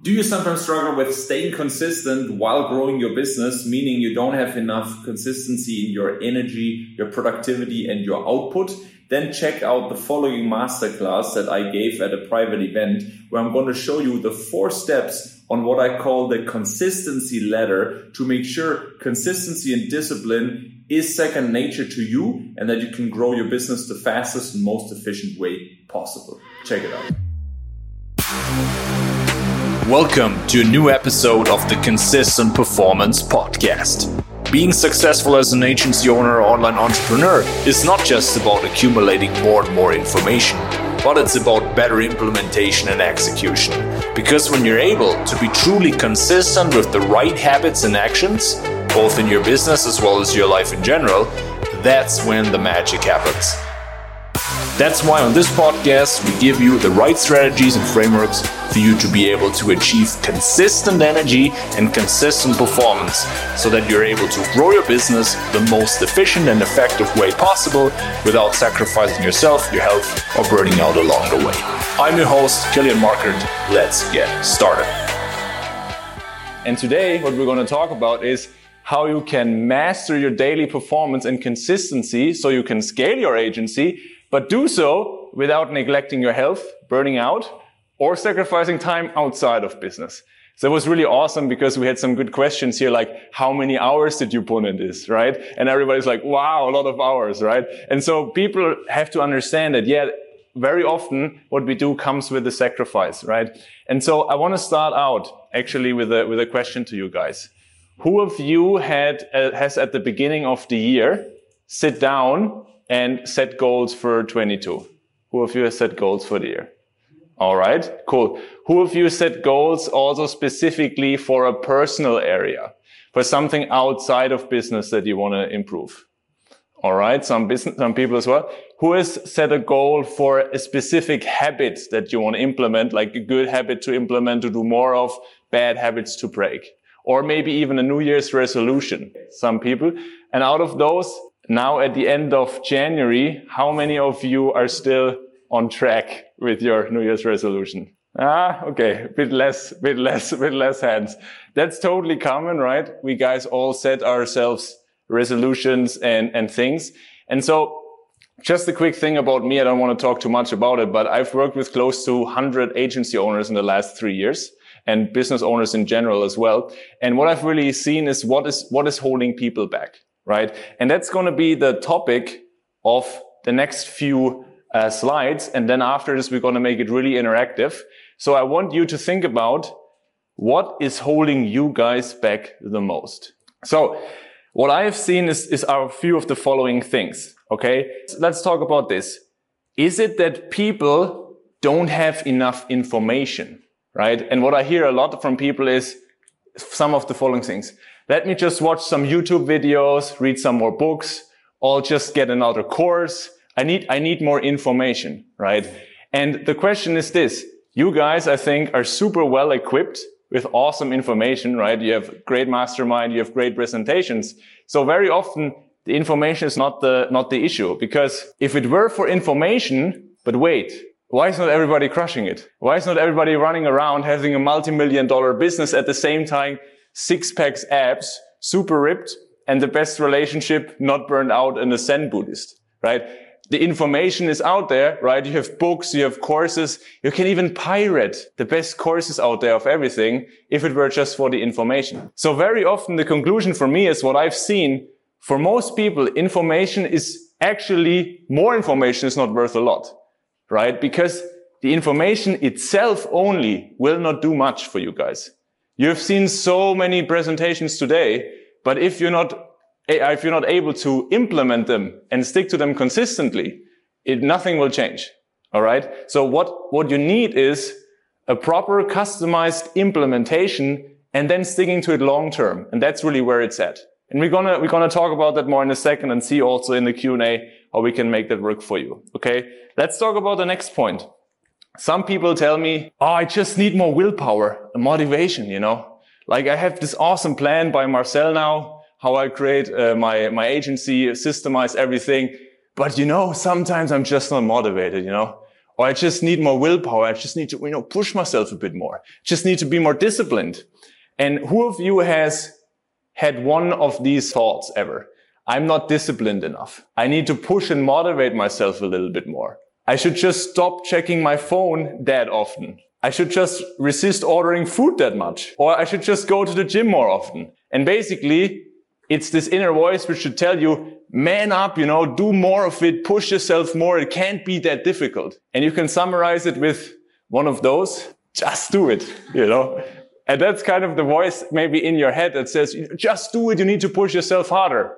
Do you sometimes struggle with staying consistent while growing your business, meaning you don't have enough consistency in your energy, your productivity, and your output? Then check out the following masterclass that I gave at a private event where I'm going to show you the four steps on what I call the consistency ladder to make sure consistency and discipline is second nature to you and that you can grow your business the fastest and most efficient way possible. Check it out. Welcome to a new episode of the Consistent Performance Podcast. Being successful as an agency owner or online entrepreneur is not just about accumulating more and more information, but it's about better implementation and execution. Because when you're able to be truly consistent with the right habits and actions, both in your business as well as your life in general, that's when the magic happens. That's why on this podcast, we give you the right strategies and frameworks for you to be able to achieve consistent energy and consistent performance so that you're able to grow your business the most efficient and effective way possible without sacrificing yourself, your health, or burning out along the way. I'm your host, Kilian Markert. Let's get started. And today, what we're going to talk about is how you can master your daily performance and consistency so you can scale your agency but do so without neglecting your health, burning out, or sacrificing time outside of business. So it was really awesome because we had some good questions here, like how many hours did you put in this, right? And everybody's like, wow, a lot of hours, right? And so people have to understand that, yeah, very often what we do comes with a sacrifice, right? And so I want to start out actually with a, with a question to you guys. Who of you had, uh, has at the beginning of the year sit down and set goals for 22? Who of you has set goals for the year? All right, cool. Who of you set goals also specifically for a personal area, for something outside of business that you want to improve? All right, some business, some people as well. Who has set a goal for a specific habit that you want to implement, like a good habit to implement to do more of, bad habits to break, or maybe even a New Year's resolution? Some people. And out of those, now at the end of January, how many of you are still on track with your New Year's resolution? Ah, okay. Bit less, bit less, bit less hands. That's totally common, right? We guys all set ourselves resolutions and, and things. And so just a quick thing about me. I don't want to talk too much about it, but I've worked with close to 100 agency owners in the last three years and business owners in general as well. And what I've really seen is what is, what is holding people back right? And that's going to be the topic of the next few uh, slides. And then after this, we're going to make it really interactive. So I want you to think about what is holding you guys back the most. So what I have seen is, is a few of the following things. Okay. Let's talk about this. Is it that people don't have enough information? Right. And what I hear a lot from people is some of the following things. Let me just watch some YouTube videos, read some more books, or just get another course. I need, I need more information, right? And the question is this. You guys, I think, are super well equipped with awesome information, right? You have great mastermind, you have great presentations. So very often the information is not the, not the issue because if it were for information, but wait, why is not everybody crushing it? Why is not everybody running around having a multi-million dollar business at the same time six packs abs, super ripped, and the best relationship, not burned out and a Zen Buddhist, right? The information is out there, right? You have books, you have courses. You can even pirate the best courses out there of everything if it were just for the information. So very often the conclusion for me is what I've seen. For most people, information is actually more information is not worth a lot, right? Because the information itself only will not do much for you guys. You've seen so many presentations today, but if you're not, if you're not able to implement them and stick to them consistently, it, nothing will change. All right. So what, what you need is a proper customized implementation and then sticking to it long term. And that's really where it's at. And we're gonna, we're gonna talk about that more in a second and see also in the Q&A how we can make that work for you. Okay. Let's talk about the next point. Some people tell me, oh, I just need more willpower, motivation, you know. Like I have this awesome plan by Marcel now, how I create uh, my, my agency, systemize everything. But you know, sometimes I'm just not motivated, you know. or I just need more willpower. I just need to, you know, push myself a bit more. Just need to be more disciplined. And who of you has had one of these thoughts ever? I'm not disciplined enough. I need to push and motivate myself a little bit more. I should just stop checking my phone that often. I should just resist ordering food that much. Or I should just go to the gym more often. And basically, it's this inner voice which should tell you, man up, you know, do more of it, push yourself more. It can't be that difficult. And you can summarize it with one of those. Just do it, you know. And that's kind of the voice maybe in your head that says, just do it. You need to push yourself harder.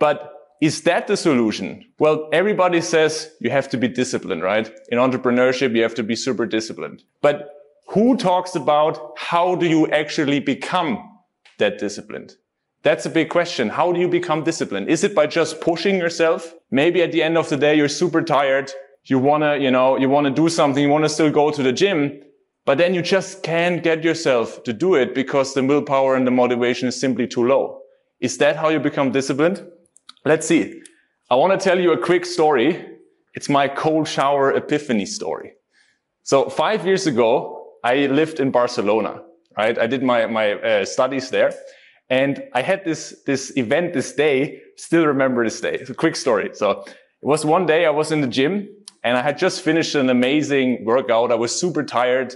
But is that the solution? Well, everybody says you have to be disciplined, right? In entrepreneurship, you have to be super disciplined. But who talks about how do you actually become that disciplined? That's a big question. How do you become disciplined? Is it by just pushing yourself? Maybe at the end of the day, you're super tired. You want to, you know, you want to do something. You want to still go to the gym, but then you just can't get yourself to do it because the willpower and the motivation is simply too low. Is that how you become disciplined? Let's see. I want to tell you a quick story. It's my cold shower epiphany story. So five years ago, I lived in Barcelona, right? I did my, my uh, studies there. And I had this, this event this day, still remember this day. It's a quick story. So it was one day I was in the gym and I had just finished an amazing workout. I was super tired,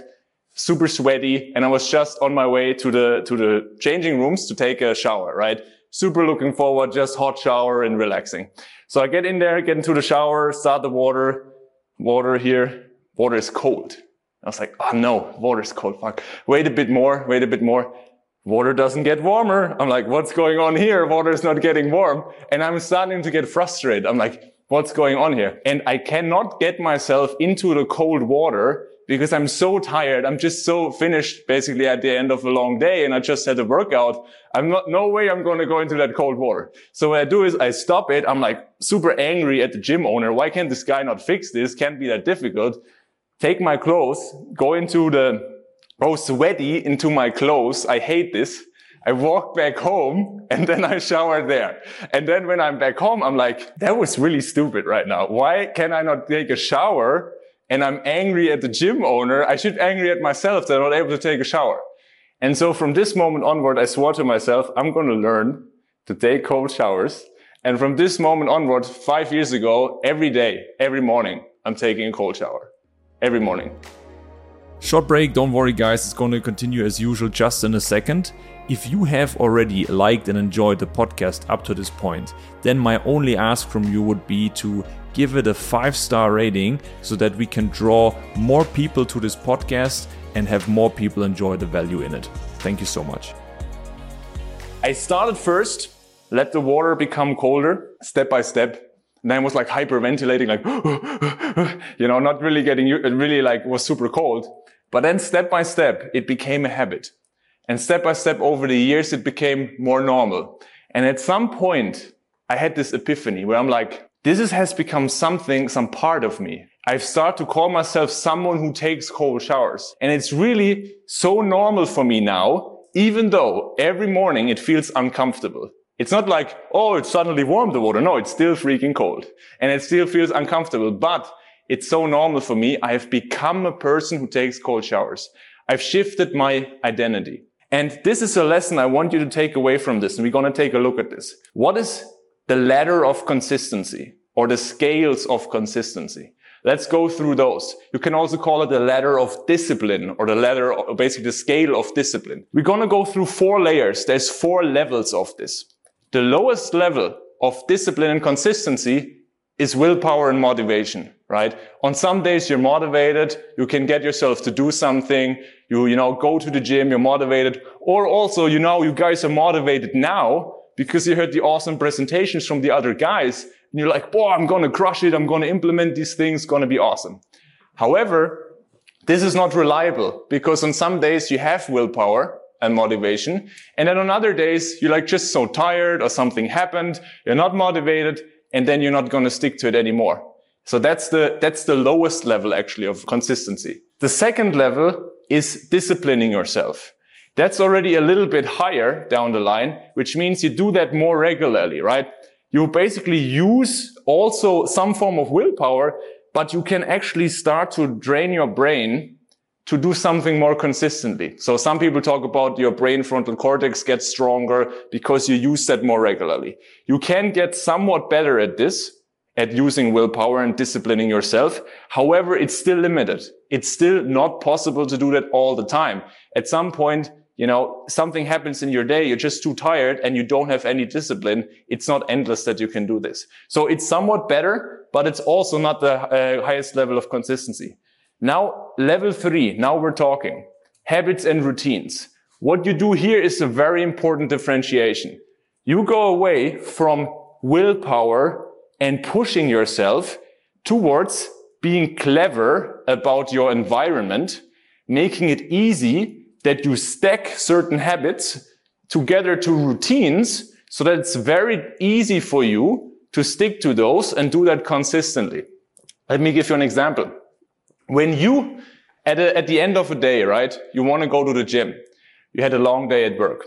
super sweaty, and I was just on my way to the, to the changing rooms to take a shower, right? Super looking forward, just hot shower and relaxing. So I get in there, get into the shower, start the water, water here, water is cold. I was like, oh no, water is cold. Fuck. Wait a bit more, wait a bit more. Water doesn't get warmer. I'm like, what's going on here? Water is not getting warm. And I'm starting to get frustrated. I'm like, what's going on here? And I cannot get myself into the cold water because I'm so tired. I'm just so finished basically at the end of a long day and I just had a workout. I'm not, no way I'm going to go into that cold water. So what I do is I stop it. I'm like super angry at the gym owner. Why can't this guy not fix this? Can't be that difficult. Take my clothes, go into the, go sweaty into my clothes. I hate this. I walk back home and then I shower there. And then when I'm back home, I'm like, that was really stupid right now. Why can I not take a shower and I'm angry at the gym owner, I should angry at myself that I'm not able to take a shower. And so from this moment onward, I swore to myself, I'm going to learn to take cold showers. And from this moment onward, five years ago, every day, every morning, I'm taking a cold shower. Every morning. Short break, don't worry guys, it's going to continue as usual just in a second. If you have already liked and enjoyed the podcast up to this point, then my only ask from you would be to give it a five star rating so that we can draw more people to this podcast and have more people enjoy the value in it. Thank you so much. I started first, let the water become colder step by step. And then I was like hyperventilating, like, you know, not really getting, really like was super cold. But then step by step, it became a habit. And step by step over the years, it became more normal. And at some point, I had this epiphany where I'm like, this is, has become something, some part of me. I've started to call myself someone who takes cold showers. And it's really so normal for me now, even though every morning it feels uncomfortable. It's not like, oh, it's suddenly warm, the water. No, it's still freaking cold. And it still feels uncomfortable. But it's so normal for me. I have become a person who takes cold showers. I've shifted my identity. And this is a lesson I want you to take away from this. And we're going to take a look at this. What is the ladder of consistency or the scales of consistency. Let's go through those. You can also call it the ladder of discipline or the ladder, or basically the scale of discipline. We're going to go through four layers. There's four levels of this. The lowest level of discipline and consistency is willpower and motivation, right? On some days you're motivated. You can get yourself to do something. You, you know, go to the gym. You're motivated. Or also, you know, you guys are motivated now because you heard the awesome presentations from the other guys and you're like, boy, I'm going to crush it. I'm going to implement these things. Going to be awesome. However, this is not reliable because on some days you have willpower and motivation. And then on other days, you're like just so tired or something happened. You're not motivated and then you're not going to stick to it anymore. So that's the, that's the lowest level actually of consistency. The second level is disciplining yourself. That's already a little bit higher down the line, which means you do that more regularly, right? You basically use also some form of willpower, but you can actually start to drain your brain to do something more consistently. So some people talk about your brain frontal cortex gets stronger because you use that more regularly. You can get somewhat better at this, at using willpower and disciplining yourself. However, it's still limited. It's still not possible to do that all the time. At some point, you know, something happens in your day, you're just too tired and you don't have any discipline. It's not endless that you can do this. So it's somewhat better, but it's also not the uh, highest level of consistency. Now, level three, now we're talking habits and routines. What you do here is a very important differentiation. You go away from willpower and pushing yourself towards being clever about your environment, making it easy that you stack certain habits together to routines so that it's very easy for you to stick to those and do that consistently. Let me give you an example. When you, at, a, at the end of a day, right, you want to go to the gym. You had a long day at work.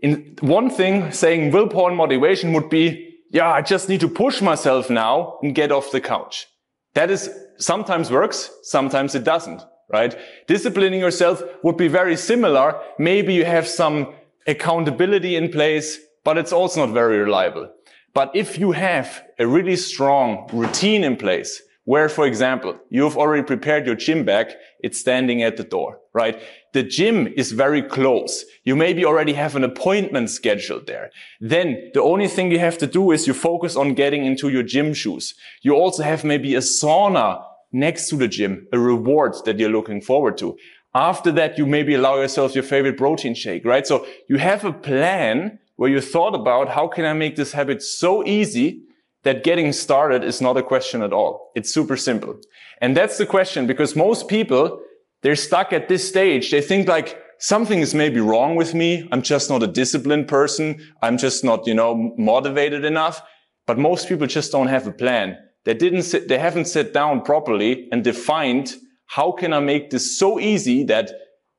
In one thing, saying willpower and motivation would be yeah, I just need to push myself now and get off the couch. That is sometimes works, sometimes it doesn't, right? Disciplining yourself would be very similar. Maybe you have some accountability in place, but it's also not very reliable. But if you have a really strong routine in place, where, for example, you've already prepared your gym bag, it's standing at the door, right? The gym is very close. You maybe already have an appointment scheduled there. Then the only thing you have to do is you focus on getting into your gym shoes. You also have maybe a sauna next to the gym, a reward that you're looking forward to. After that, you maybe allow yourself your favorite protein shake, right? So you have a plan where you thought about how can I make this habit so easy that getting started is not a question at all. It's super simple. And that's the question because most people, they're stuck at this stage. They think like, something is maybe wrong with me. I'm just not a disciplined person. I'm just not, you know, motivated enough. But most people just don't have a plan. They didn't sit, they haven't sat down properly and defined how can I make this so easy that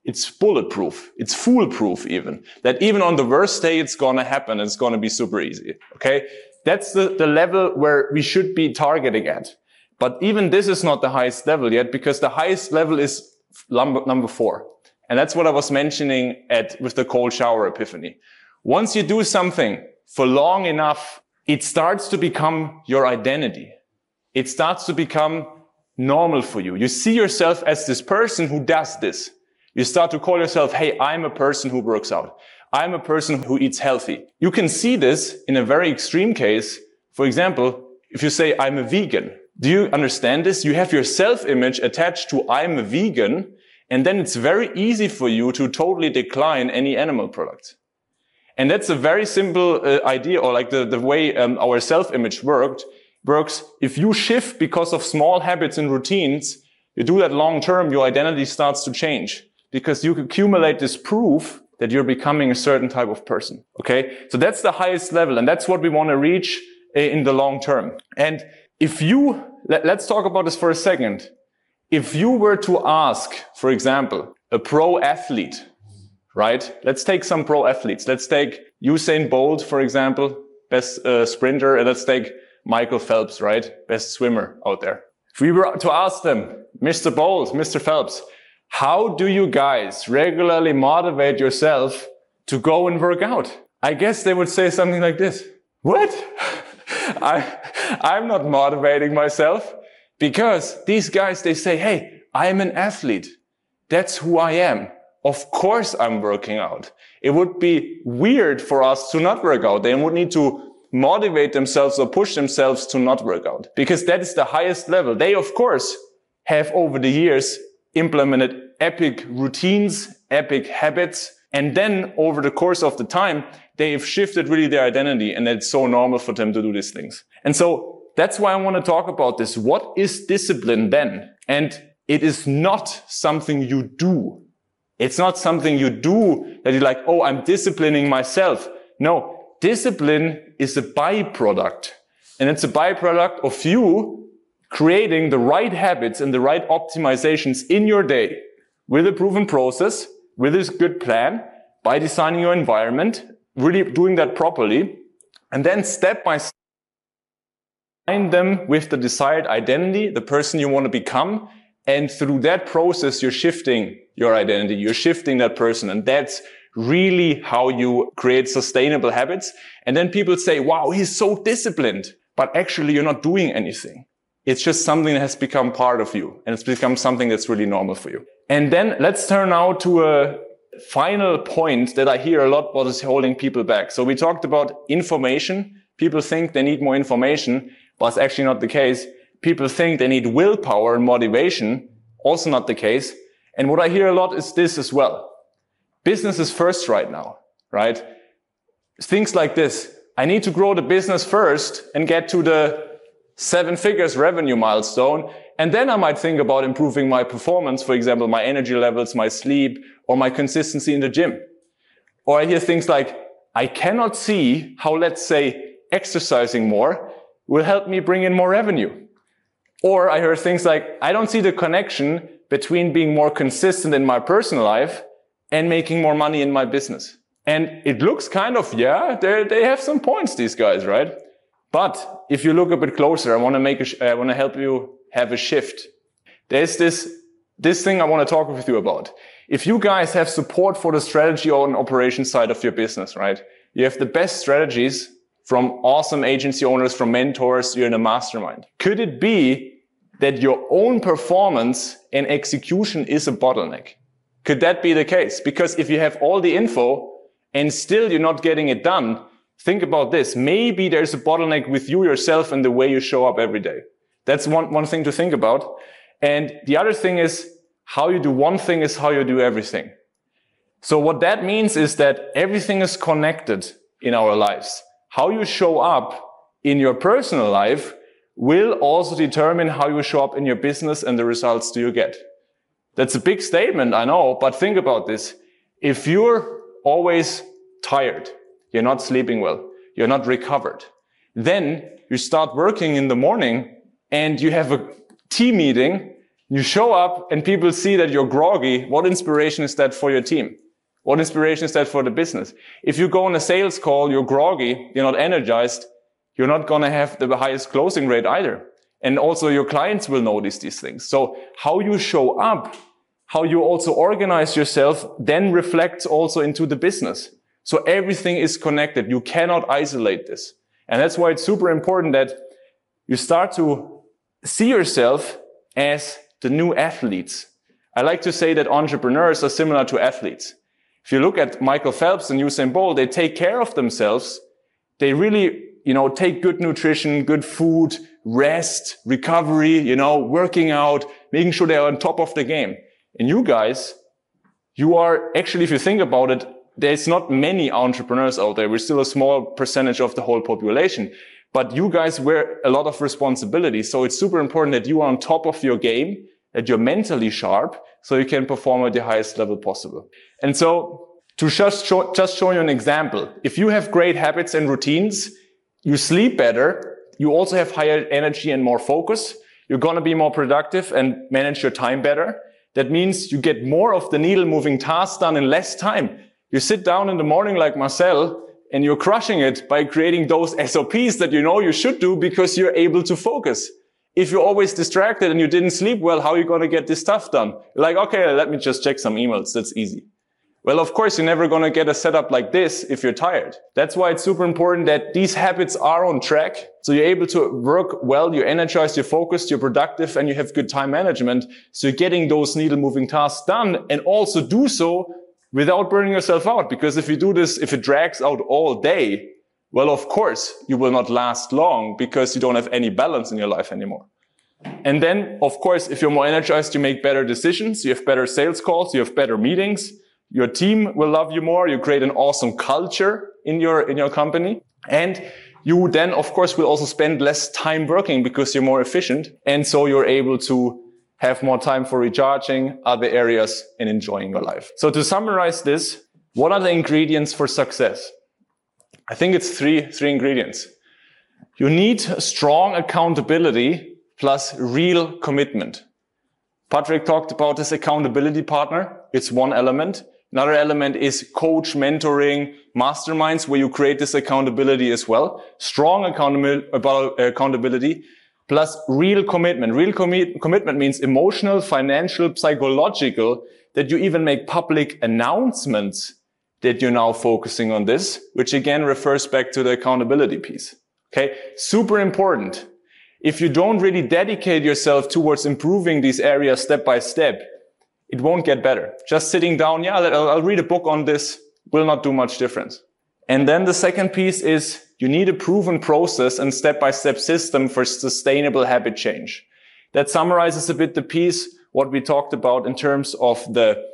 it's bulletproof. It's foolproof even. That even on the worst day, it's to happen. It's to be super easy. Okay. That's the, the level where we should be targeting at. But even this is not the highest level yet because the highest level is number, number four. And that's what I was mentioning at, with the cold shower epiphany. Once you do something for long enough, it starts to become your identity. It starts to become normal for you. You see yourself as this person who does this. You start to call yourself, Hey, I'm a person who works out. I'm a person who eats healthy. You can see this in a very extreme case. For example, if you say, I'm a vegan, do you understand this? You have your self-image attached to I'm a vegan, and then it's very easy for you to totally decline any animal product. And that's a very simple uh, idea, or like the, the way um, our self-image worked, works. If you shift because of small habits and routines, you do that long term, your identity starts to change because you accumulate this proof that you're becoming a certain type of person. Okay. So that's the highest level. And that's what we want to reach eh, in the long term. And if you, let, let's talk about this for a second. If you were to ask, for example, a pro athlete, right? Let's take some pro athletes. Let's take Usain Bolt, for example, best uh, sprinter, and let's take Michael Phelps, right? Best swimmer out there. If we were to ask them, Mr. Bolt, Mr. Phelps, how do you guys regularly motivate yourself to go and work out? I guess they would say something like this. What? I, I'm not motivating myself because these guys, they say, Hey, I'm an athlete. That's who I am. Of course I'm working out. It would be weird for us to not work out. They would need to motivate themselves or push themselves to not work out because that is the highest level. They, of course, have over the years implemented epic routines, epic habits. And then over the course of the time, they've shifted really their identity and it's so normal for them to do these things. And so that's why I want to talk about this. What is discipline then? And it is not something you do. It's not something you do that you're like, oh, I'm disciplining myself. No, discipline is a byproduct. And it's a byproduct of you creating the right habits and the right optimizations in your day with a proven process, with a good plan, by designing your environment, really doing that properly, and then step by step Align them with the desired identity, the person you want to become. And through that process, you're shifting your identity. You're shifting that person. And that's really how you create sustainable habits. And then people say, wow, he's so disciplined, but actually you're not doing anything. It's just something that has become part of you and it's become something that's really normal for you. And then let's turn now to a final point that I hear a lot what is holding people back. So we talked about information. People think they need more information, but it's actually not the case. People think they need willpower and motivation. Also not the case. And what I hear a lot is this as well. Business is first right now, right? Things like this. I need to grow the business first and get to the seven figures revenue milestone. And then I might think about improving my performance, for example, my energy levels, my sleep, or my consistency in the gym. Or I hear things like, I cannot see how, let's say, exercising more will help me bring in more revenue. Or I hear things like, I don't see the connection between being more consistent in my personal life and making more money in my business. And it looks kind of, yeah, they have some points, these guys, right? But if you look a bit closer, I want to make a, I want to help you have a shift. There's this, this thing I want to talk with you about. If you guys have support for the strategy or operation side of your business, right? You have the best strategies from awesome agency owners, from mentors, you're in a mastermind. Could it be that your own performance and execution is a bottleneck? Could that be the case? Because if you have all the info and still you're not getting it done, think about this. Maybe there's a bottleneck with you yourself and the way you show up every day. That's one, one thing to think about. And the other thing is how you do one thing is how you do everything. So what that means is that everything is connected in our lives. How you show up in your personal life will also determine how you show up in your business and the results do you get. That's a big statement, I know, but think about this. If you're always tired, you're not sleeping well. You're not recovered. Then you start working in the morning and you have a team meeting. You show up and people see that you're groggy. What inspiration is that for your team? What inspiration is that for the business? If you go on a sales call, you're groggy, you're not energized, you're not going to have the highest closing rate either. And also your clients will notice these things. So how you show up, how you also organize yourself then reflects also into the business. So everything is connected. You cannot isolate this. And that's why it's super important that you start to see yourself as the new athletes. I like to say that entrepreneurs are similar to athletes. If you look at Michael Phelps and Usain Bolt, they take care of themselves. They really, you know, take good nutrition, good food, rest, recovery, you know, working out, making sure they're on top of the game. And you guys, you are actually, if you think about it, there's not many entrepreneurs out there. We're still a small percentage of the whole population, but you guys wear a lot of responsibility. So it's super important that you are on top of your game, that you're mentally sharp so you can perform at the highest level possible. And so to just show, just show you an example, if you have great habits and routines, you sleep better. You also have higher energy and more focus. You're going to be more productive and manage your time better. That means you get more of the needle moving tasks done in less time you sit down in the morning like Marcel and you're crushing it by creating those SOPs that you know you should do because you're able to focus. If you're always distracted and you didn't sleep well, how are you going to get this stuff done? You're like, okay, let me just check some emails. That's easy. Well, of course, you're never going to get a setup like this if you're tired. That's why it's super important that these habits are on track. So you're able to work well, you're energized, you're focused, you're productive, and you have good time management. So you're getting those needle moving tasks done and also do so without burning yourself out. Because if you do this, if it drags out all day, well, of course, you will not last long because you don't have any balance in your life anymore. And then, of course, if you're more energized, you make better decisions. You have better sales calls. You have better meetings. Your team will love you more. You create an awesome culture in your, in your company. And you then, of course, will also spend less time working because you're more efficient. And so you're able to have more time for recharging other areas and enjoying your life. So to summarize this, what are the ingredients for success? I think it's three, three ingredients. You need strong accountability plus real commitment. Patrick talked about this accountability partner. It's one element. Another element is coach mentoring masterminds where you create this accountability as well. Strong accountability plus real commitment. Real commi- commitment means emotional, financial, psychological, that you even make public announcements that you're now focusing on this, which again refers back to the accountability piece. Okay. Super important. If you don't really dedicate yourself towards improving these areas step by step, it won't get better. Just sitting down, yeah, I'll, I'll read a book on this will not do much difference. And then the second piece is you need a proven process and step-by-step system for sustainable habit change. That summarizes a bit the piece, what we talked about in terms of the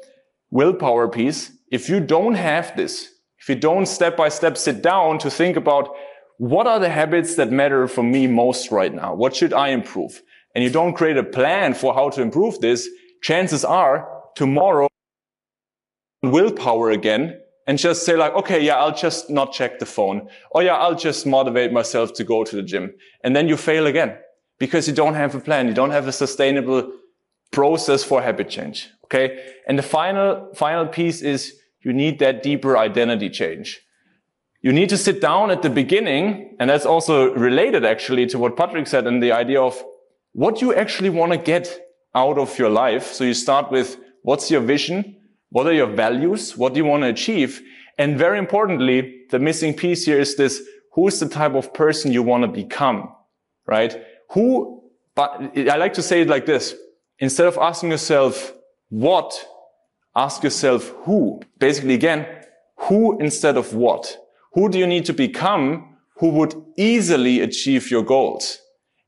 willpower piece. If you don't have this, if you don't step by step sit down to think about what are the habits that matter for me most right now? What should I improve? And you don't create a plan for how to improve this, chances are tomorrow willpower again and just say like, okay, yeah, I'll just not check the phone. Or yeah, I'll just motivate myself to go to the gym. And then you fail again because you don't have a plan. You don't have a sustainable process for habit change. Okay. And the final, final piece is you need that deeper identity change. You need to sit down at the beginning. And that's also related actually to what Patrick said and the idea of what you actually want to get out of your life. So you start with what's your vision? What are your values? What do you want to achieve? And very importantly, the missing piece here is this, who's the type of person you want to become, right? Who, but I like to say it like this. Instead of asking yourself what, ask yourself who. Basically, again, who instead of what? Who do you need to become who would easily achieve your goals?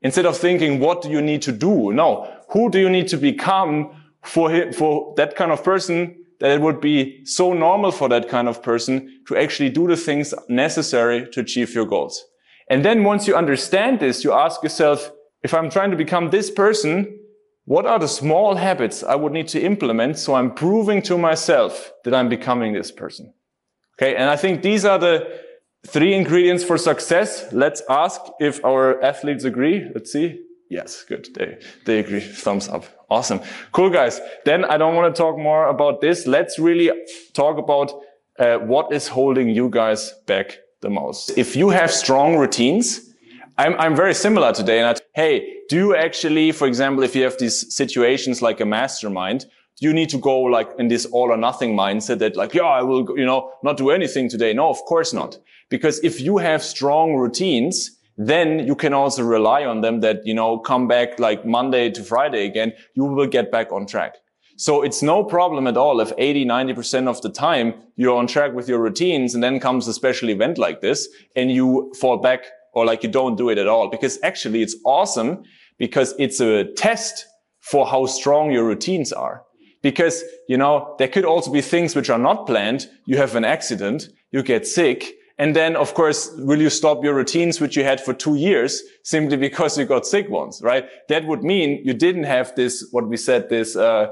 Instead of thinking, what do you need to do? No, who do you need to become for, for that kind of person that it would be so normal for that kind of person to actually do the things necessary to achieve your goals. And then once you understand this, you ask yourself, if I'm trying to become this person, what are the small habits I would need to implement so I'm proving to myself that I'm becoming this person? Okay. And I think these are the three ingredients for success. Let's ask if our athletes agree. Let's see. Yes, good. They, they agree. Thumbs up. Awesome. Cool, guys. Then I don't want to talk more about this. Let's really talk about uh, what is holding you guys back the most. If you have strong routines, I'm, I'm very similar today. And I, hey, do you actually, for example, if you have these situations like a mastermind, do you need to go like in this all or nothing mindset that like, yeah, I will, you know, not do anything today? No, of course not. Because if you have strong routines, then you can also rely on them that, you know, come back like Monday to Friday again, you will get back on track. So it's no problem at all if 80, 90% of the time you're on track with your routines and then comes a special event like this and you fall back or like you don't do it at all because actually it's awesome because it's a test for how strong your routines are. Because, you know, there could also be things which are not planned. You have an accident, you get sick, and then, of course, will you stop your routines, which you had for two years, simply because you got sick once, right? That would mean you didn't have this, what we said, this, uh,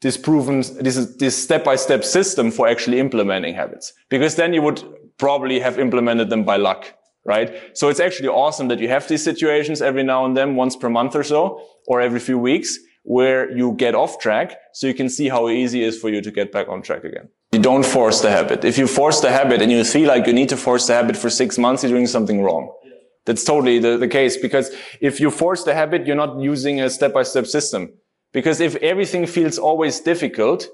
this proven, this, this step-by-step system for actually implementing habits. Because then you would probably have implemented them by luck, right? So it's actually awesome that you have these situations every now and then, once per month or so, or every few weeks, where you get off track so you can see how easy it is for you to get back on track again. You don't force the habit. If you force the habit and you feel like you need to force the habit for six months, you're doing something wrong. That's totally the, the case because if you force the habit, you're not using a step-by-step system. Because if everything feels always difficult,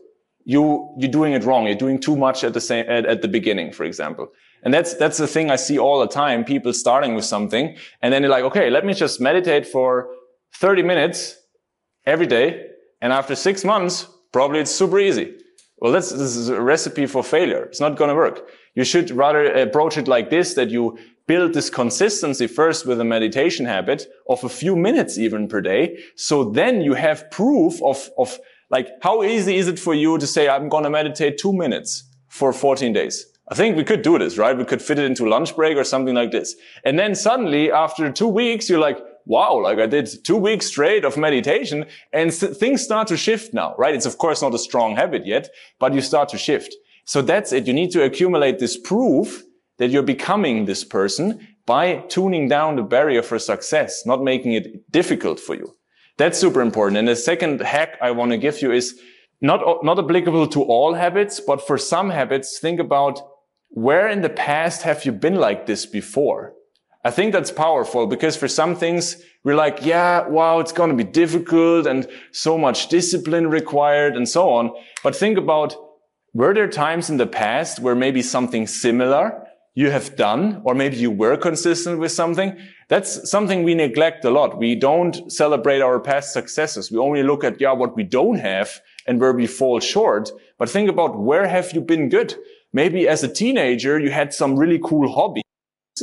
you, you're doing it wrong. You're doing too much at the same, at, at the beginning, for example. And that's, that's the thing I see all the time. People starting with something and then they're like, okay, let me just meditate for 30 minutes every day. And after six months, probably it's super easy. Well, this, is a recipe for failure. It's not going to work. You should rather approach it like this, that you build this consistency first with a meditation habit of a few minutes even per day. So then you have proof of, of like, how easy is it for you to say, I'm going to meditate two minutes for 14 days? I think we could do this, right? We could fit it into lunch break or something like this. And then suddenly after two weeks, you're like, wow, like I did two weeks straight of meditation and things start to shift now, right? It's of course not a strong habit yet, but you start to shift. So that's it. You need to accumulate this proof that you're becoming this person by tuning down the barrier for success, not making it difficult for you. That's super important. And the second hack I want to give you is not, not applicable to all habits, but for some habits, think about where in the past have you been like this before? I think that's powerful because for some things we're like, yeah, wow, it's going to be difficult and so much discipline required and so on. But think about, were there times in the past where maybe something similar you have done, or maybe you were consistent with something? That's something we neglect a lot. We don't celebrate our past successes. We only look at, yeah, what we don't have and where we fall short. But think about where have you been good? Maybe as a teenager, you had some really cool hobby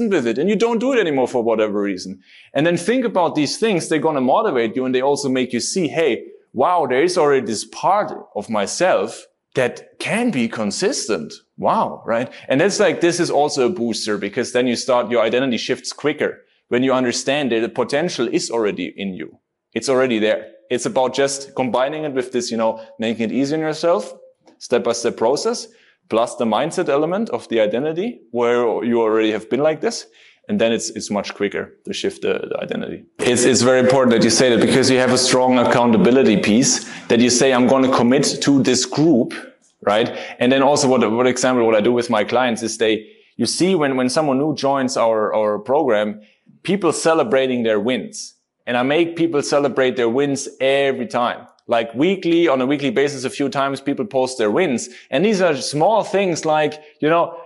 with it and you don't do it anymore for whatever reason. And then think about these things. They're going to motivate you and they also make you see, Hey, wow, there is already this part of myself that can be consistent. Wow. Right. And it's like, this is also a booster because then you start, your identity shifts quicker when you understand that the potential is already in you. It's already there. It's about just combining it with this, you know, making it easy on yourself, step by step process, plus the mindset element of the identity where you already have been like this. And then it's, it's much quicker to shift the, the identity. It's, it's very important that you say that because you have a strong accountability piece that you say, I'm going to commit to this group, right? And then also what, what example, what I do with my clients is they, you see when, when someone new joins our, our program, people celebrating their wins. And I make people celebrate their wins every time. Like weekly, on a weekly basis, a few times people post their wins. And these are small things like, you know,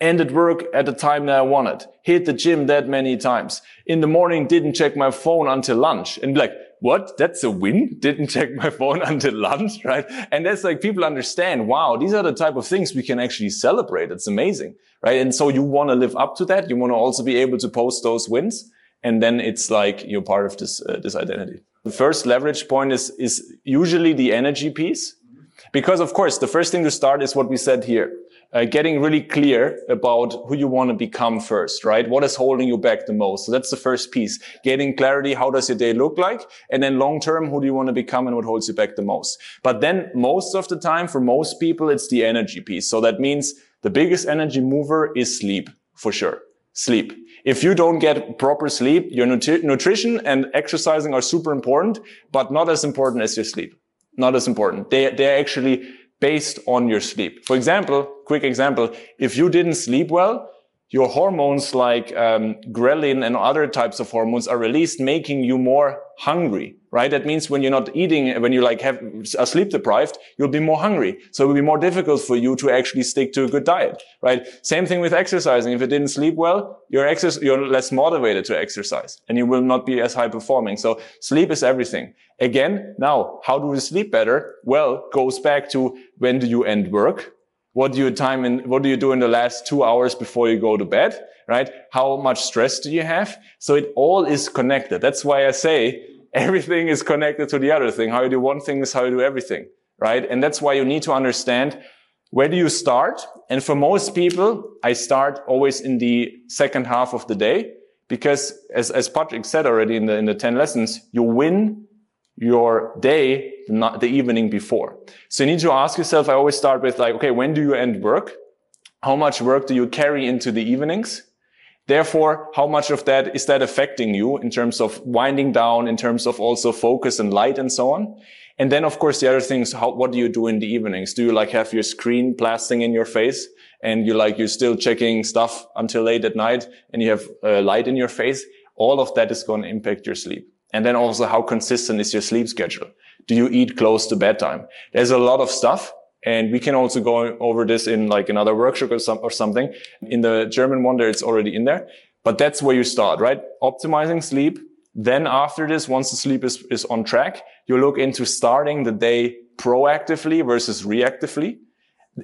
ended work at the time that I wanted, hit the gym that many times. In the morning, didn't check my phone until lunch. And like, what? That's a win? Didn't check my phone until lunch, right? And that's like people understand, wow, these are the type of things we can actually celebrate. It's amazing, right? And so you want to live up to that. You want to also be able to post those wins and then it's like you're part of this uh, this identity. The first leverage point is is usually the energy piece, because of course the first thing to start is what we said here. Uh, getting really clear about who you want to become first, right? What is holding you back the most? So that's the first piece. Getting clarity. How does your day look like? And then long term, who do you want to become and what holds you back the most? But then most of the time for most people, it's the energy piece. So that means the biggest energy mover is sleep for sure. Sleep. If you don't get proper sleep, your nutri nutrition and exercising are super important, but not as important as your sleep. Not as important. They, they're actually based on your sleep. For example, quick example, if you didn't sleep well, your hormones like um, ghrelin and other types of hormones are released, making you more hungry, right? That means when you're not eating, when you like have are sleep deprived, you'll be more hungry. So it will be more difficult for you to actually stick to a good diet, right? Same thing with exercising. If you didn't sleep well, you're exercise, you're less motivated to exercise and you will not be as high performing. So sleep is everything. Again, now, how do we sleep better? Well, goes back to when do you end work? What do you time in, what do you do in the last two hours before you go to bed? Right? How much stress do you have? So it all is connected. That's why I say everything is connected to the other thing. How you do one thing is how you do everything. Right? And that's why you need to understand where do you start? And for most people, I start always in the second half of the day because as, as Patrick said already in the, in the 10 lessons, you win your day the, the evening before. So you need to ask yourself, I always start with like, okay, when do you end work? How much work do you carry into the evenings? Therefore, how much of that is that affecting you in terms of winding down, in terms of also focus and light and so on? And then, of course, the other things, how, what do you do in the evenings? Do you like have your screen blasting in your face and you like, you're still checking stuff until late at night and you have uh, light in your face? All of that is going to impact your sleep. And then also how consistent is your sleep schedule? Do you eat close to bedtime? There's a lot of stuff. And we can also go over this in like another workshop or, some, or something. In the German one there, it's already in there. But that's where you start, right? Optimizing sleep. Then after this, once the sleep is, is on track, you look into starting the day proactively versus reactively.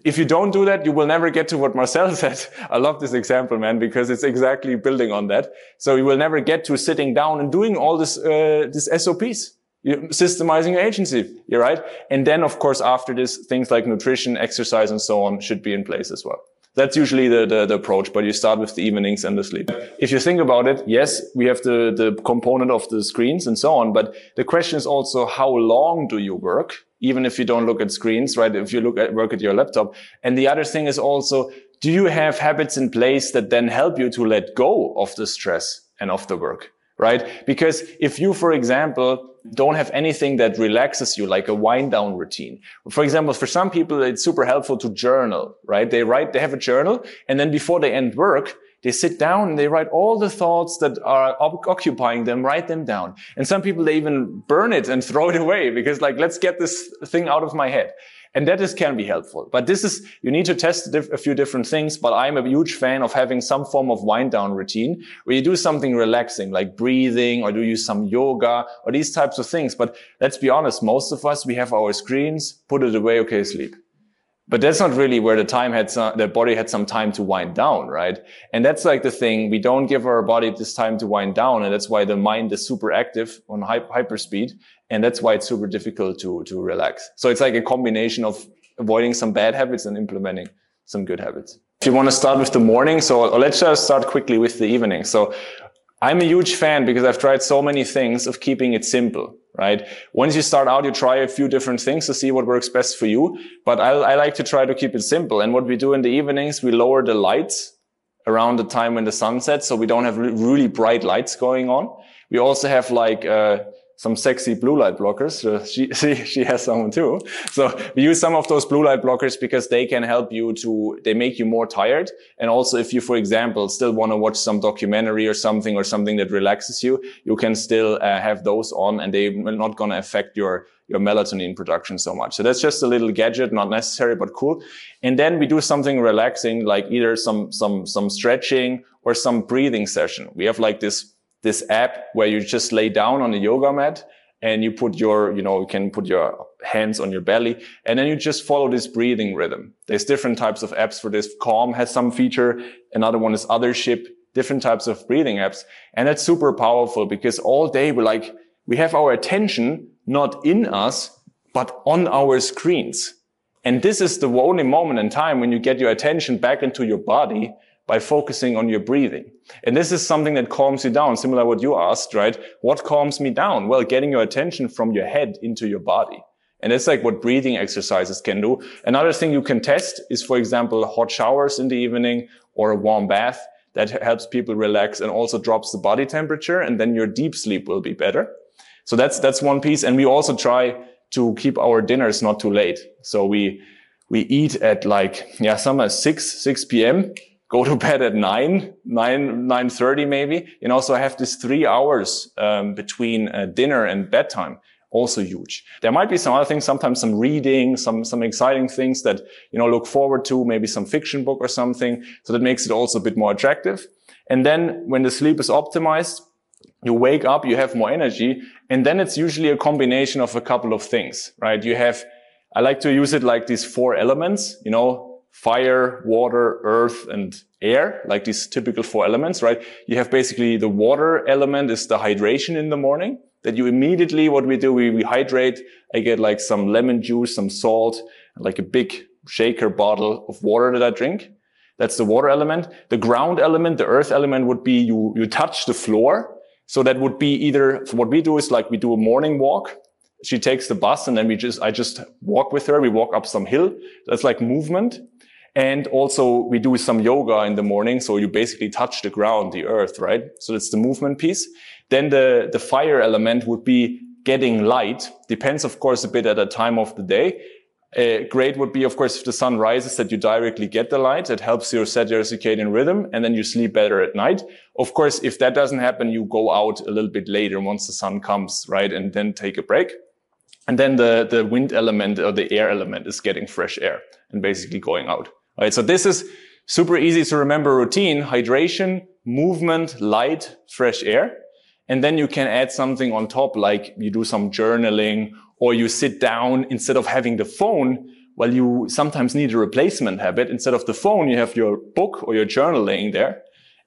If you don't do that, you will never get to what Marcel said. I love this example, man, because it's exactly building on that. So you will never get to sitting down and doing all this, uh, this SOPs. You're systemizing your agency. You're right. And then, of course, after this, things like nutrition, exercise, and so on should be in place as well. That's usually the, the, the, approach, but you start with the evenings and the sleep. If you think about it, yes, we have the, the component of the screens and so on, but the question is also how long do you work? Even if you don't look at screens, right? If you look at work at your laptop. And the other thing is also, do you have habits in place that then help you to let go of the stress and of the work? Right? Because if you, for example, don't have anything that relaxes you, like a wind down routine. For example, for some people, it's super helpful to journal, right? They write, they have a journal and then before they end work, they sit down and they write all the thoughts that are occupying them, write them down. And some people, they even burn it and throw it away because like, let's get this thing out of my head. And that is, can be helpful. But this is, you need to test a few different things. But I'm a huge fan of having some form of wind down routine where you do something relaxing, like breathing or do you some yoga or these types of things. But let's be honest, most of us, we have our screens, put it away, okay, sleep. But that's not really where the time had some, the body had some time to wind down, right? And that's like the thing. We don't give our body this time to wind down. And that's why the mind is super active on hyper speed. And that's why it's super difficult to, to relax. So it's like a combination of avoiding some bad habits and implementing some good habits. If you want to start with the morning, so let's just start quickly with the evening. So I'm a huge fan because I've tried so many things of keeping it simple, right? Once you start out, you try a few different things to see what works best for you. But I, I like to try to keep it simple. And what we do in the evenings, we lower the lights around the time when the sun sets. So we don't have really bright lights going on. We also have like, uh, some sexy blue light blockers. She, she, she has some too. So we use some of those blue light blockers because they can help you to, they make you more tired. And also if you, for example, still want to watch some documentary or something or something that relaxes you, you can still uh, have those on and they're not going to affect your, your melatonin production so much. So that's just a little gadget, not necessary, but cool. And then we do something relaxing, like either some, some, some stretching or some breathing session. We have like this this app where you just lay down on a yoga mat and you put your, you know, you can put your hands on your belly and then you just follow this breathing rhythm. There's different types of apps for this. Calm has some feature. Another one is Othership, different types of breathing apps. And that's super powerful because all day we're like, we have our attention not in us, but on our screens. And this is the only moment in time when you get your attention back into your body by focusing on your breathing. And this is something that calms you down, similar to what you asked, right? What calms me down? Well, getting your attention from your head into your body. And it's like what breathing exercises can do. Another thing you can test is, for example, hot showers in the evening or a warm bath that helps people relax and also drops the body temperature. And then your deep sleep will be better. So that's, that's one piece. And we also try to keep our dinners not too late. So we, we eat at like, yeah, some 6, 6 p.m go to bed at nine, nine, nine thirty maybe. You know, so I have this three hours um, between uh, dinner and bedtime. Also huge. There might be some other things, sometimes some reading, some, some exciting things that, you know, look forward to, maybe some fiction book or something. So that makes it also a bit more attractive. And then when the sleep is optimized, you wake up, you have more energy. And then it's usually a combination of a couple of things, right? You have, I like to use it like these four elements, you know, fire, water, earth, and air, like these typical four elements, right? You have basically the water element is the hydration in the morning that you immediately, what we do, we, we hydrate. I get like some lemon juice, some salt, like a big shaker bottle of water that I drink. That's the water element. The ground element, the earth element would be you, you touch the floor. So that would be either, what we do is like we do a morning walk. She takes the bus and then we just, I just walk with her. We walk up some hill. That's like movement. And also we do some yoga in the morning. So you basically touch the ground, the earth, right? So that's the movement piece. Then the, the fire element would be getting light. Depends, of course, a bit at the time of the day. Uh, great would be, of course, if the sun rises that you directly get the light. It helps you set your circadian rhythm and then you sleep better at night. Of course, if that doesn't happen, you go out a little bit later once the sun comes, right? And then take a break. And then the, the wind element or the air element is getting fresh air and basically going out. Right, so this is super easy to remember routine, hydration, movement, light, fresh air. And then you can add something on top, like you do some journaling or you sit down instead of having the phone. Well, you sometimes need a replacement habit. Instead of the phone, you have your book or your journal laying there.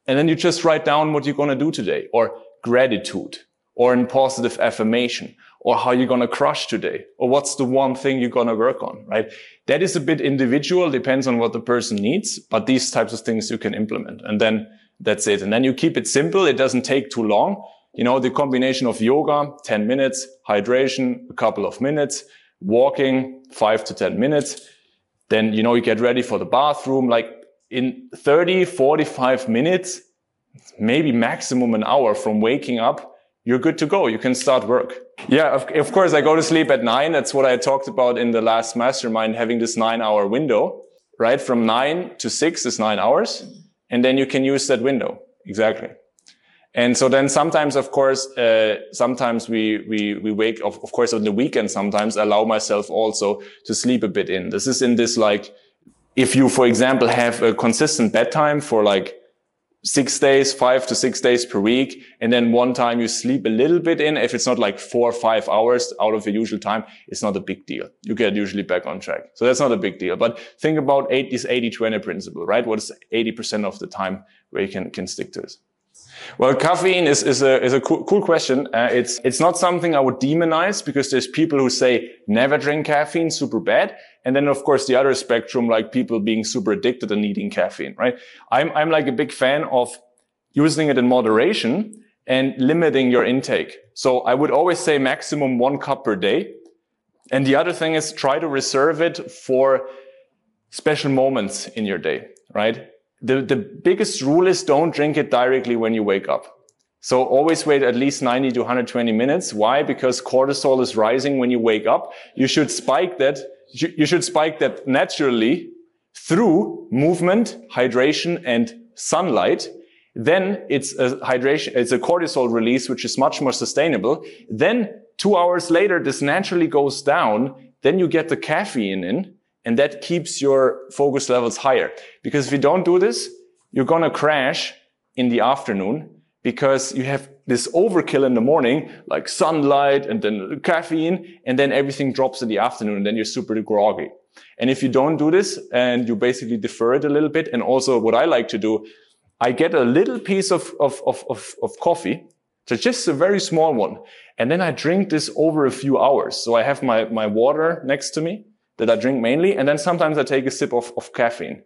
And then you just write down what you're going to do today or gratitude or in positive affirmation or how you're going to crush today or what's the one thing you're going to work on, right? That is a bit individual, depends on what the person needs, but these types of things you can implement and then that's it. And then you keep it simple. It doesn't take too long. You know, the combination of yoga, 10 minutes, hydration, a couple of minutes, walking, five to 10 minutes. Then, you know, you get ready for the bathroom. Like in 30, 45 minutes, maybe maximum an hour from waking up, you're good to go. You can start work. Yeah, of, of course, I go to sleep at nine. That's what I talked about in the last mastermind, having this nine hour window, right? From nine to six is nine hours. And then you can use that window. Exactly. And so then sometimes, of course, uh, sometimes we, we, we wake, of, of course, on the weekend, sometimes allow myself also to sleep a bit in. This is in this like, if you, for example, have a consistent bedtime for like six days, five to six days per week. And then one time you sleep a little bit in. If it's not like four or five hours out of your usual time, it's not a big deal. You get usually back on track. So that's not a big deal. But think about eight, this 80-20 principle, right? What is 80% of the time where you can, can stick to it? Well, caffeine is, is a, is a cool, cool question. Uh, it's, it's not something I would demonize because there's people who say never drink caffeine, super bad. And then, of course, the other spectrum, like people being super addicted and needing caffeine, right? I'm, I'm like a big fan of using it in moderation and limiting your intake. So I would always say maximum one cup per day. And the other thing is try to reserve it for special moments in your day, right? The, the biggest rule is don't drink it directly when you wake up. So always wait at least 90 to 120 minutes. Why? Because cortisol is rising when you wake up. You should spike that you should spike that naturally through movement, hydration, and sunlight. Then it's a hydration, it's a cortisol release, which is much more sustainable. Then two hours later, this naturally goes down. Then you get the caffeine in and that keeps your focus levels higher. Because if you don't do this, you're going to crash in the afternoon because you have this overkill in the morning, like sunlight and then caffeine, and then everything drops in the afternoon, and then you're super groggy. And if you don't do this and you basically defer it a little bit, and also what I like to do, I get a little piece of, of, of, of, of coffee, so just a very small one, and then I drink this over a few hours. So I have my, my water next to me that I drink mainly, and then sometimes I take a sip of, of caffeine.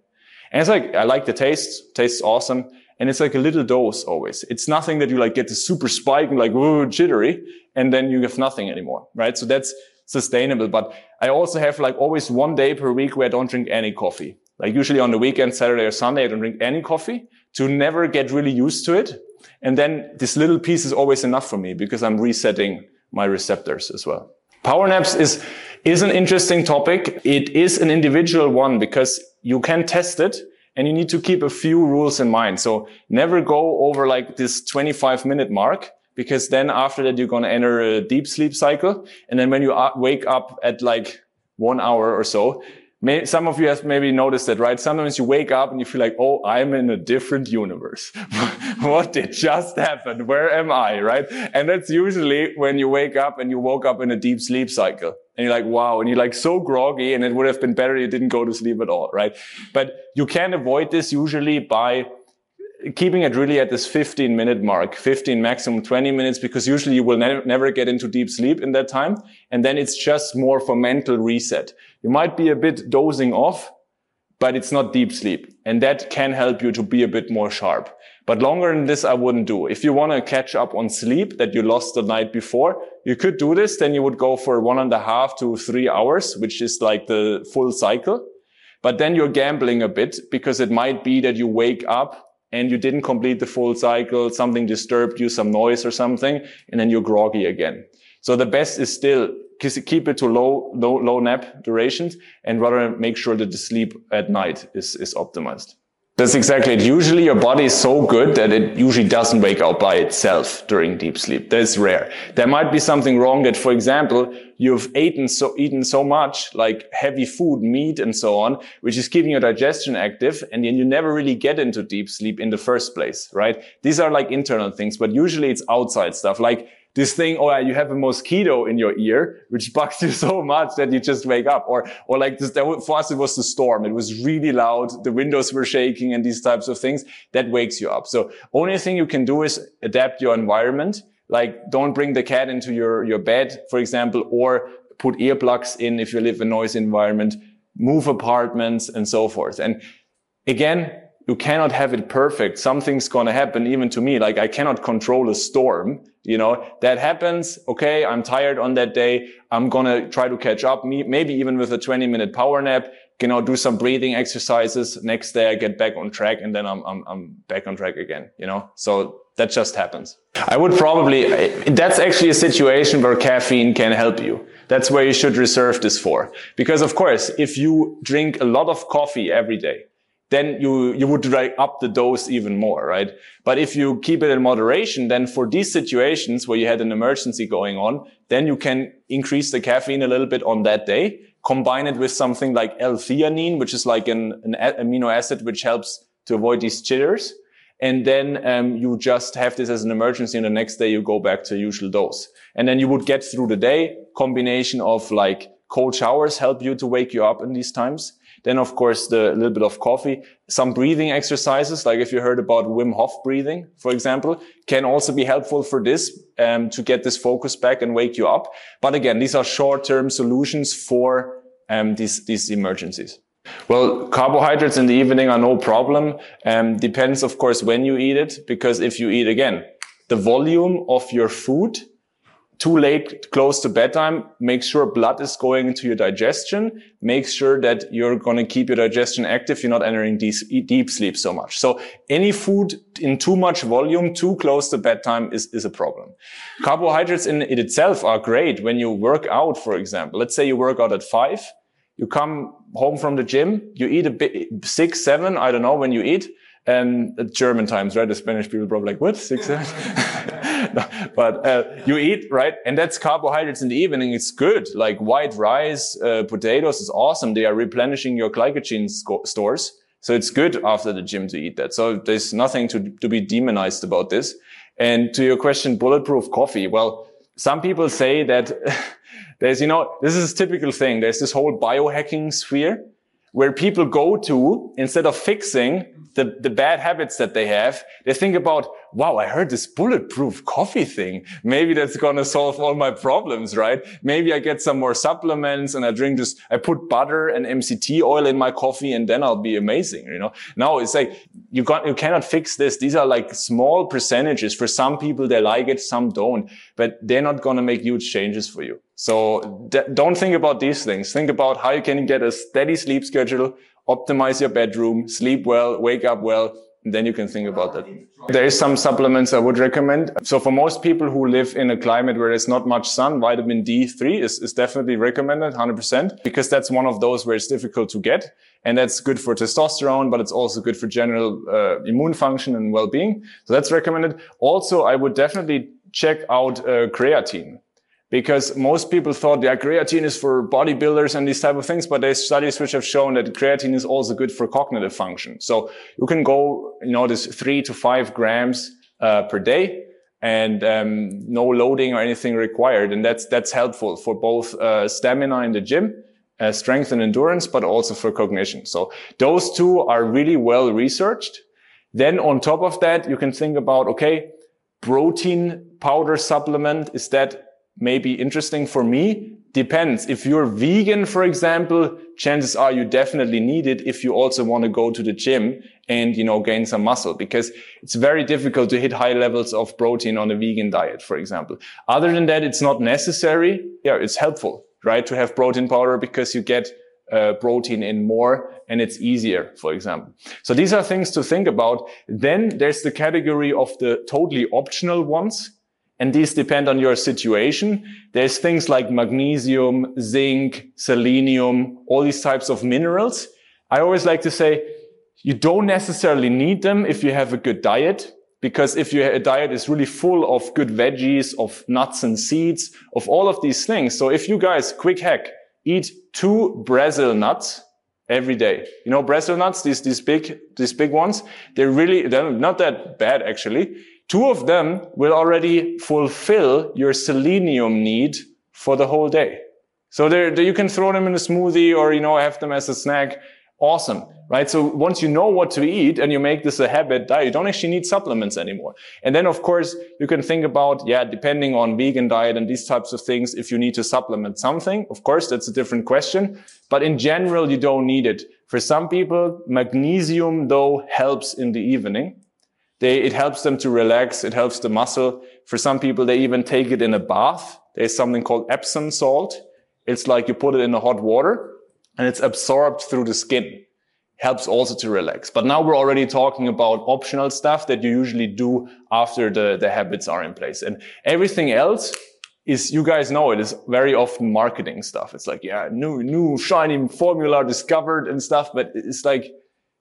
And it's like, I like the taste, tastes awesome. And it's like a little dose always. It's nothing that you like get the super spike and like, whoa, jittery. And then you have nothing anymore, right? So that's sustainable. But I also have like always one day per week where I don't drink any coffee. Like usually on the weekend, Saturday or Sunday, I don't drink any coffee to never get really used to it. And then this little piece is always enough for me because I'm resetting my receptors as well. Power naps is, is an interesting topic. It is an individual one because you can test it and you need to keep a few rules in mind. So never go over like this 25 minute mark because then after that you're going to enter a deep sleep cycle. And then when you uh, wake up at like one hour or so, May, some of you have maybe noticed that, right? Sometimes you wake up and you feel like, oh, I'm in a different universe. what did just happen? Where am I, right? And that's usually when you wake up and you woke up in a deep sleep cycle. And you're like, wow. And you're like so groggy and it would have been better you didn't go to sleep at all, right? But you can avoid this usually by keeping it really at this 15 minute mark, 15 maximum 20 minutes, because usually you will ne- never get into deep sleep in that time. And then it's just more for mental reset. You might be a bit dozing off, but it's not deep sleep. And that can help you to be a bit more sharp. But longer than this, I wouldn't do. If you want to catch up on sleep that you lost the night before, you could do this. Then you would go for one and a half to three hours, which is like the full cycle. But then you're gambling a bit because it might be that you wake up and you didn't complete the full cycle, something disturbed you, some noise or something, and then you're groggy again. So the best is still keep it to low, low, low nap durations and rather make sure that the sleep at night is, is optimized. That's exactly it. Usually your body is so good that it usually doesn't wake up by itself during deep sleep. That's rare. There might be something wrong that, for example, you've eaten so, eaten so much like heavy food, meat and so on, which is keeping your digestion active. And then you never really get into deep sleep in the first place, right? These are like internal things, but usually it's outside stuff like this thing, oh, you have a mosquito in your ear, which bugs you so much that you just wake up. Or, or like this, for us, it was the storm. It was really loud. The windows were shaking and these types of things that wakes you up. So only thing you can do is adapt your environment. Like don't bring the cat into your, your bed, for example, or put earplugs in if you live in a noisy environment, move apartments and so forth. And again, you cannot have it perfect. Something's going to happen even to me. Like I cannot control a storm. You know, that happens. Okay. I'm tired on that day. I'm going to try to catch up. maybe even with a 20 minute power nap. you know, do some breathing exercises. Next day I get back on track and then I'm, I'm, I'm back on track again, you know? So that just happens. I would probably, that's actually a situation where caffeine can help you. That's where you should reserve this for. Because of course, if you drink a lot of coffee every day, then you, you would up the dose even more, right? But if you keep it in moderation, then for these situations where you had an emergency going on, then you can increase the caffeine a little bit on that day, combine it with something like L-theanine, which is like an, an amino acid which helps to avoid these jitters. And then um, you just have this as an emergency, and the next day you go back to usual dose. And then you would get through the day. Combination of like cold showers help you to wake you up in these times. Then, of course, the little bit of coffee, some breathing exercises, like if you heard about Wim Hof breathing, for example, can also be helpful for this, um, to get this focus back and wake you up. But again, these are short-term solutions for, um, these, these emergencies. Well, carbohydrates in the evening are no problem. Um, depends, of course, when you eat it, because if you eat again, the volume of your food too late, close to bedtime, make sure blood is going into your digestion. Make sure that you're going to keep your digestion active. You're not entering deep, deep sleep so much. So any food in too much volume, too close to bedtime is, is a problem. Carbohydrates in it itself are great when you work out, for example. Let's say you work out at five. You come home from the gym. You eat a bit, six, seven. I don't know when you eat. Um, and German times, right? The Spanish people probably like, what? Six, seven? but uh, you eat right, and that's carbohydrates in the evening. It's good. Like white rice, uh, potatoes is awesome. They are replenishing your glycogen stores. So it's good after the gym to eat that. So there's nothing to, to be demonized about this. And to your question, bulletproof coffee. Well, some people say that there's, you know, this is a typical thing. There's this whole biohacking sphere where people go to instead of fixing the, the bad habits that they have, they think about, wow, I heard this bulletproof coffee thing. Maybe that's going to solve all my problems, right? Maybe I get some more supplements and I drink this, I put butter and MCT oil in my coffee and then I'll be amazing, you know? No, it's like, you got, you cannot fix this. These are like small percentages. For some people, they like it, some don't, but they're not going to make huge changes for you. So don't think about these things. Think about how you can get a steady sleep schedule, optimize your bedroom, sleep well, wake up well, then you can think about that. There is some supplements I would recommend. So for most people who live in a climate where there's not much sun, vitamin D3 is, is definitely recommended 100% because that's one of those where it's difficult to get. And that's good for testosterone, but it's also good for general uh, immune function and well-being. So that's recommended. Also, I would definitely check out uh, creatine because most people thought yeah, creatine is for bodybuilders and these type of things, but there's studies which have shown that creatine is also good for cognitive function. So you can go, you know, this three to five grams uh, per day and um, no loading or anything required. And that's, that's helpful for both uh, stamina in the gym, uh, strength and endurance, but also for cognition. So those two are really well researched. Then on top of that, you can think about, okay, protein powder supplement, is that may be interesting for me. Depends. If you're vegan, for example, chances are you definitely need it if you also want to go to the gym and, you know, gain some muscle because it's very difficult to hit high levels of protein on a vegan diet, for example. Other than that, it's not necessary. Yeah, it's helpful, right? To have protein powder because you get uh, protein in more and it's easier, for example. So these are things to think about. Then there's the category of the totally optional ones and these depend on your situation. There's things like magnesium, zinc, selenium, all these types of minerals. I always like to say you don't necessarily need them if you have a good diet. Because if your diet is really full of good veggies, of nuts and seeds, of all of these things. So if you guys, quick hack, eat two Brazil nuts every day. You know, Brazil nuts, these, these big, these big ones, they're really, they're not that bad actually. Two of them will already fulfill your selenium need for the whole day. So you can throw them in a smoothie or, you know, have them as a snack. Awesome, right? So once you know what to eat and you make this a habit diet, you don't actually need supplements anymore. And then, of course, you can think about, yeah, depending on vegan diet and these types of things, if you need to supplement something, of course, that's a different question. But in general, you don't need it. For some people, magnesium, though, helps in the evening. They, it helps them to relax. It helps the muscle. For some people, they even take it in a bath. There's something called Epsom salt. It's like you put it in the hot water and it's absorbed through the skin. Helps also to relax. But now we're already talking about optional stuff that you usually do after the, the habits are in place. And everything else is, you guys know it is very often marketing stuff. It's like, yeah, new, new shiny formula discovered and stuff, but it's like,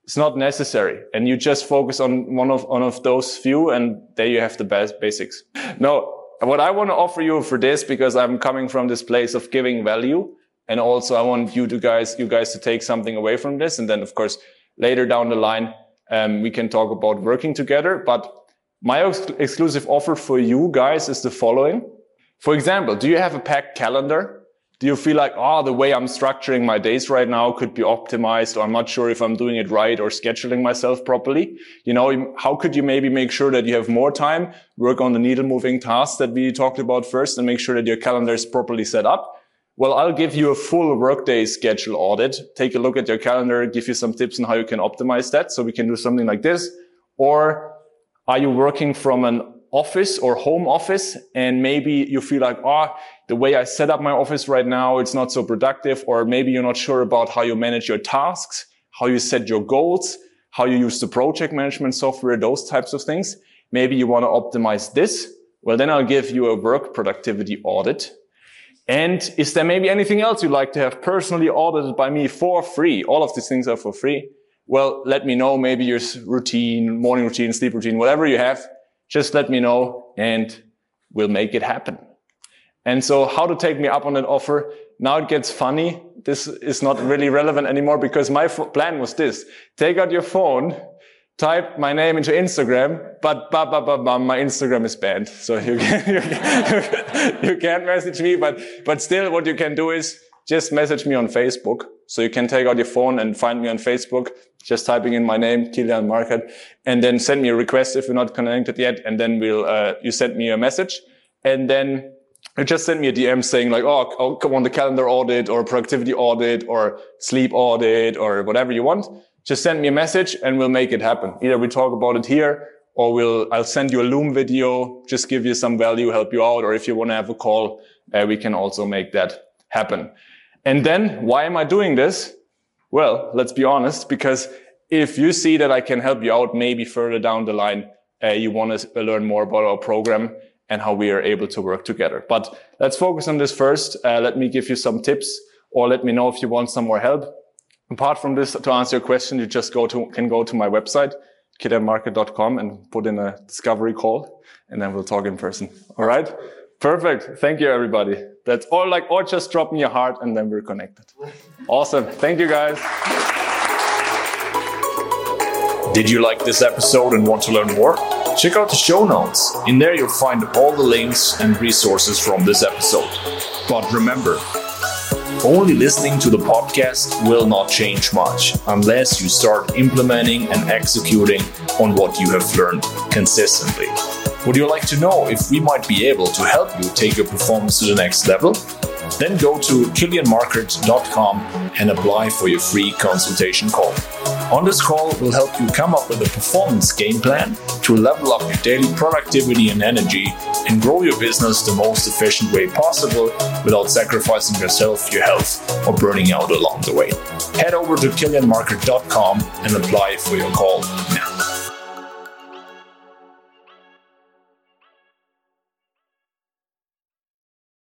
it's not necessary. And you just focus on one of, one of those few and there you have the best basics. No, what I want to offer you for this, because I'm coming from this place of giving value. And also I want you to guys, you guys to take something away from this. And then of course, later down the line, um, we can talk about working together. But my ex- exclusive offer for you guys is the following. For example, do you have a packed calendar? Do you feel like, oh, the way I'm structuring my days right now could be optimized, or I'm not sure if I'm doing it right or scheduling myself properly? You know, how could you maybe make sure that you have more time, work on the needle moving tasks that we talked about first, and make sure that your calendar is properly set up? Well, I'll give you a full workday schedule audit. Take a look at your calendar, give you some tips on how you can optimize that. So we can do something like this. Or are you working from an office or home office and maybe you feel like, oh, the way I set up my office right now, it's not so productive. Or maybe you're not sure about how you manage your tasks, how you set your goals, how you use the project management software, those types of things. Maybe you want to optimize this. Well, then I'll give you a work productivity audit. And is there maybe anything else you'd like to have personally audited by me for free? All of these things are for free. Well, let me know. Maybe your routine, morning routine, sleep routine, whatever you have just let me know and we'll make it happen. And so how to take me up on that offer? Now it gets funny. This is not really relevant anymore because my plan was this. Take out your phone, type my name into Instagram, but bah, bah, bah, bah, my Instagram is banned. So you, can, you, can, you can't message me, but, but still what you can do is just message me on Facebook. So you can take out your phone and find me on Facebook, just typing in my name, Kilian Markert, and then send me a request if you're not connected yet. And then we'll, uh, you send me a message and then you just send me a DM saying like, oh, oh, come on, the calendar audit or productivity audit or sleep audit or whatever you want. Just send me a message and we'll make it happen. Either we talk about it here or we'll, I'll send you a Loom video, just give you some value, help you out. Or if you want to have a call, uh, we can also make that happen. And then why am I doing this? Well, let's be honest, because if you see that I can help you out, maybe further down the line, uh, you want to learn more about our program and how we are able to work together. But let's focus on this first. Uh, let me give you some tips or let me know if you want some more help. Apart from this, to answer your question, you just go to, can go to my website, kilianmarkert.com and put in a discovery call and then we'll talk in person. All right. Perfect. Thank you, everybody. That's all like, or just drop me a heart and then we're connected. Awesome. Thank you, guys. Did you like this episode and want to learn more? Check out the show notes. In there, you'll find all the links and resources from this episode. But remember, only listening to the podcast will not change much unless you start implementing and executing on what you have learned consistently. Would you like to know if we might be able to help you take your performance to the next level? Then go to kilianmarkert.com and apply for your free consultation call. On this call, we'll help you come up with a performance game plan to level up your daily productivity and energy and grow your business the most efficient way possible without sacrificing yourself, your health, or burning out along the way. Head over to kilianmarkert.com and apply for your call now.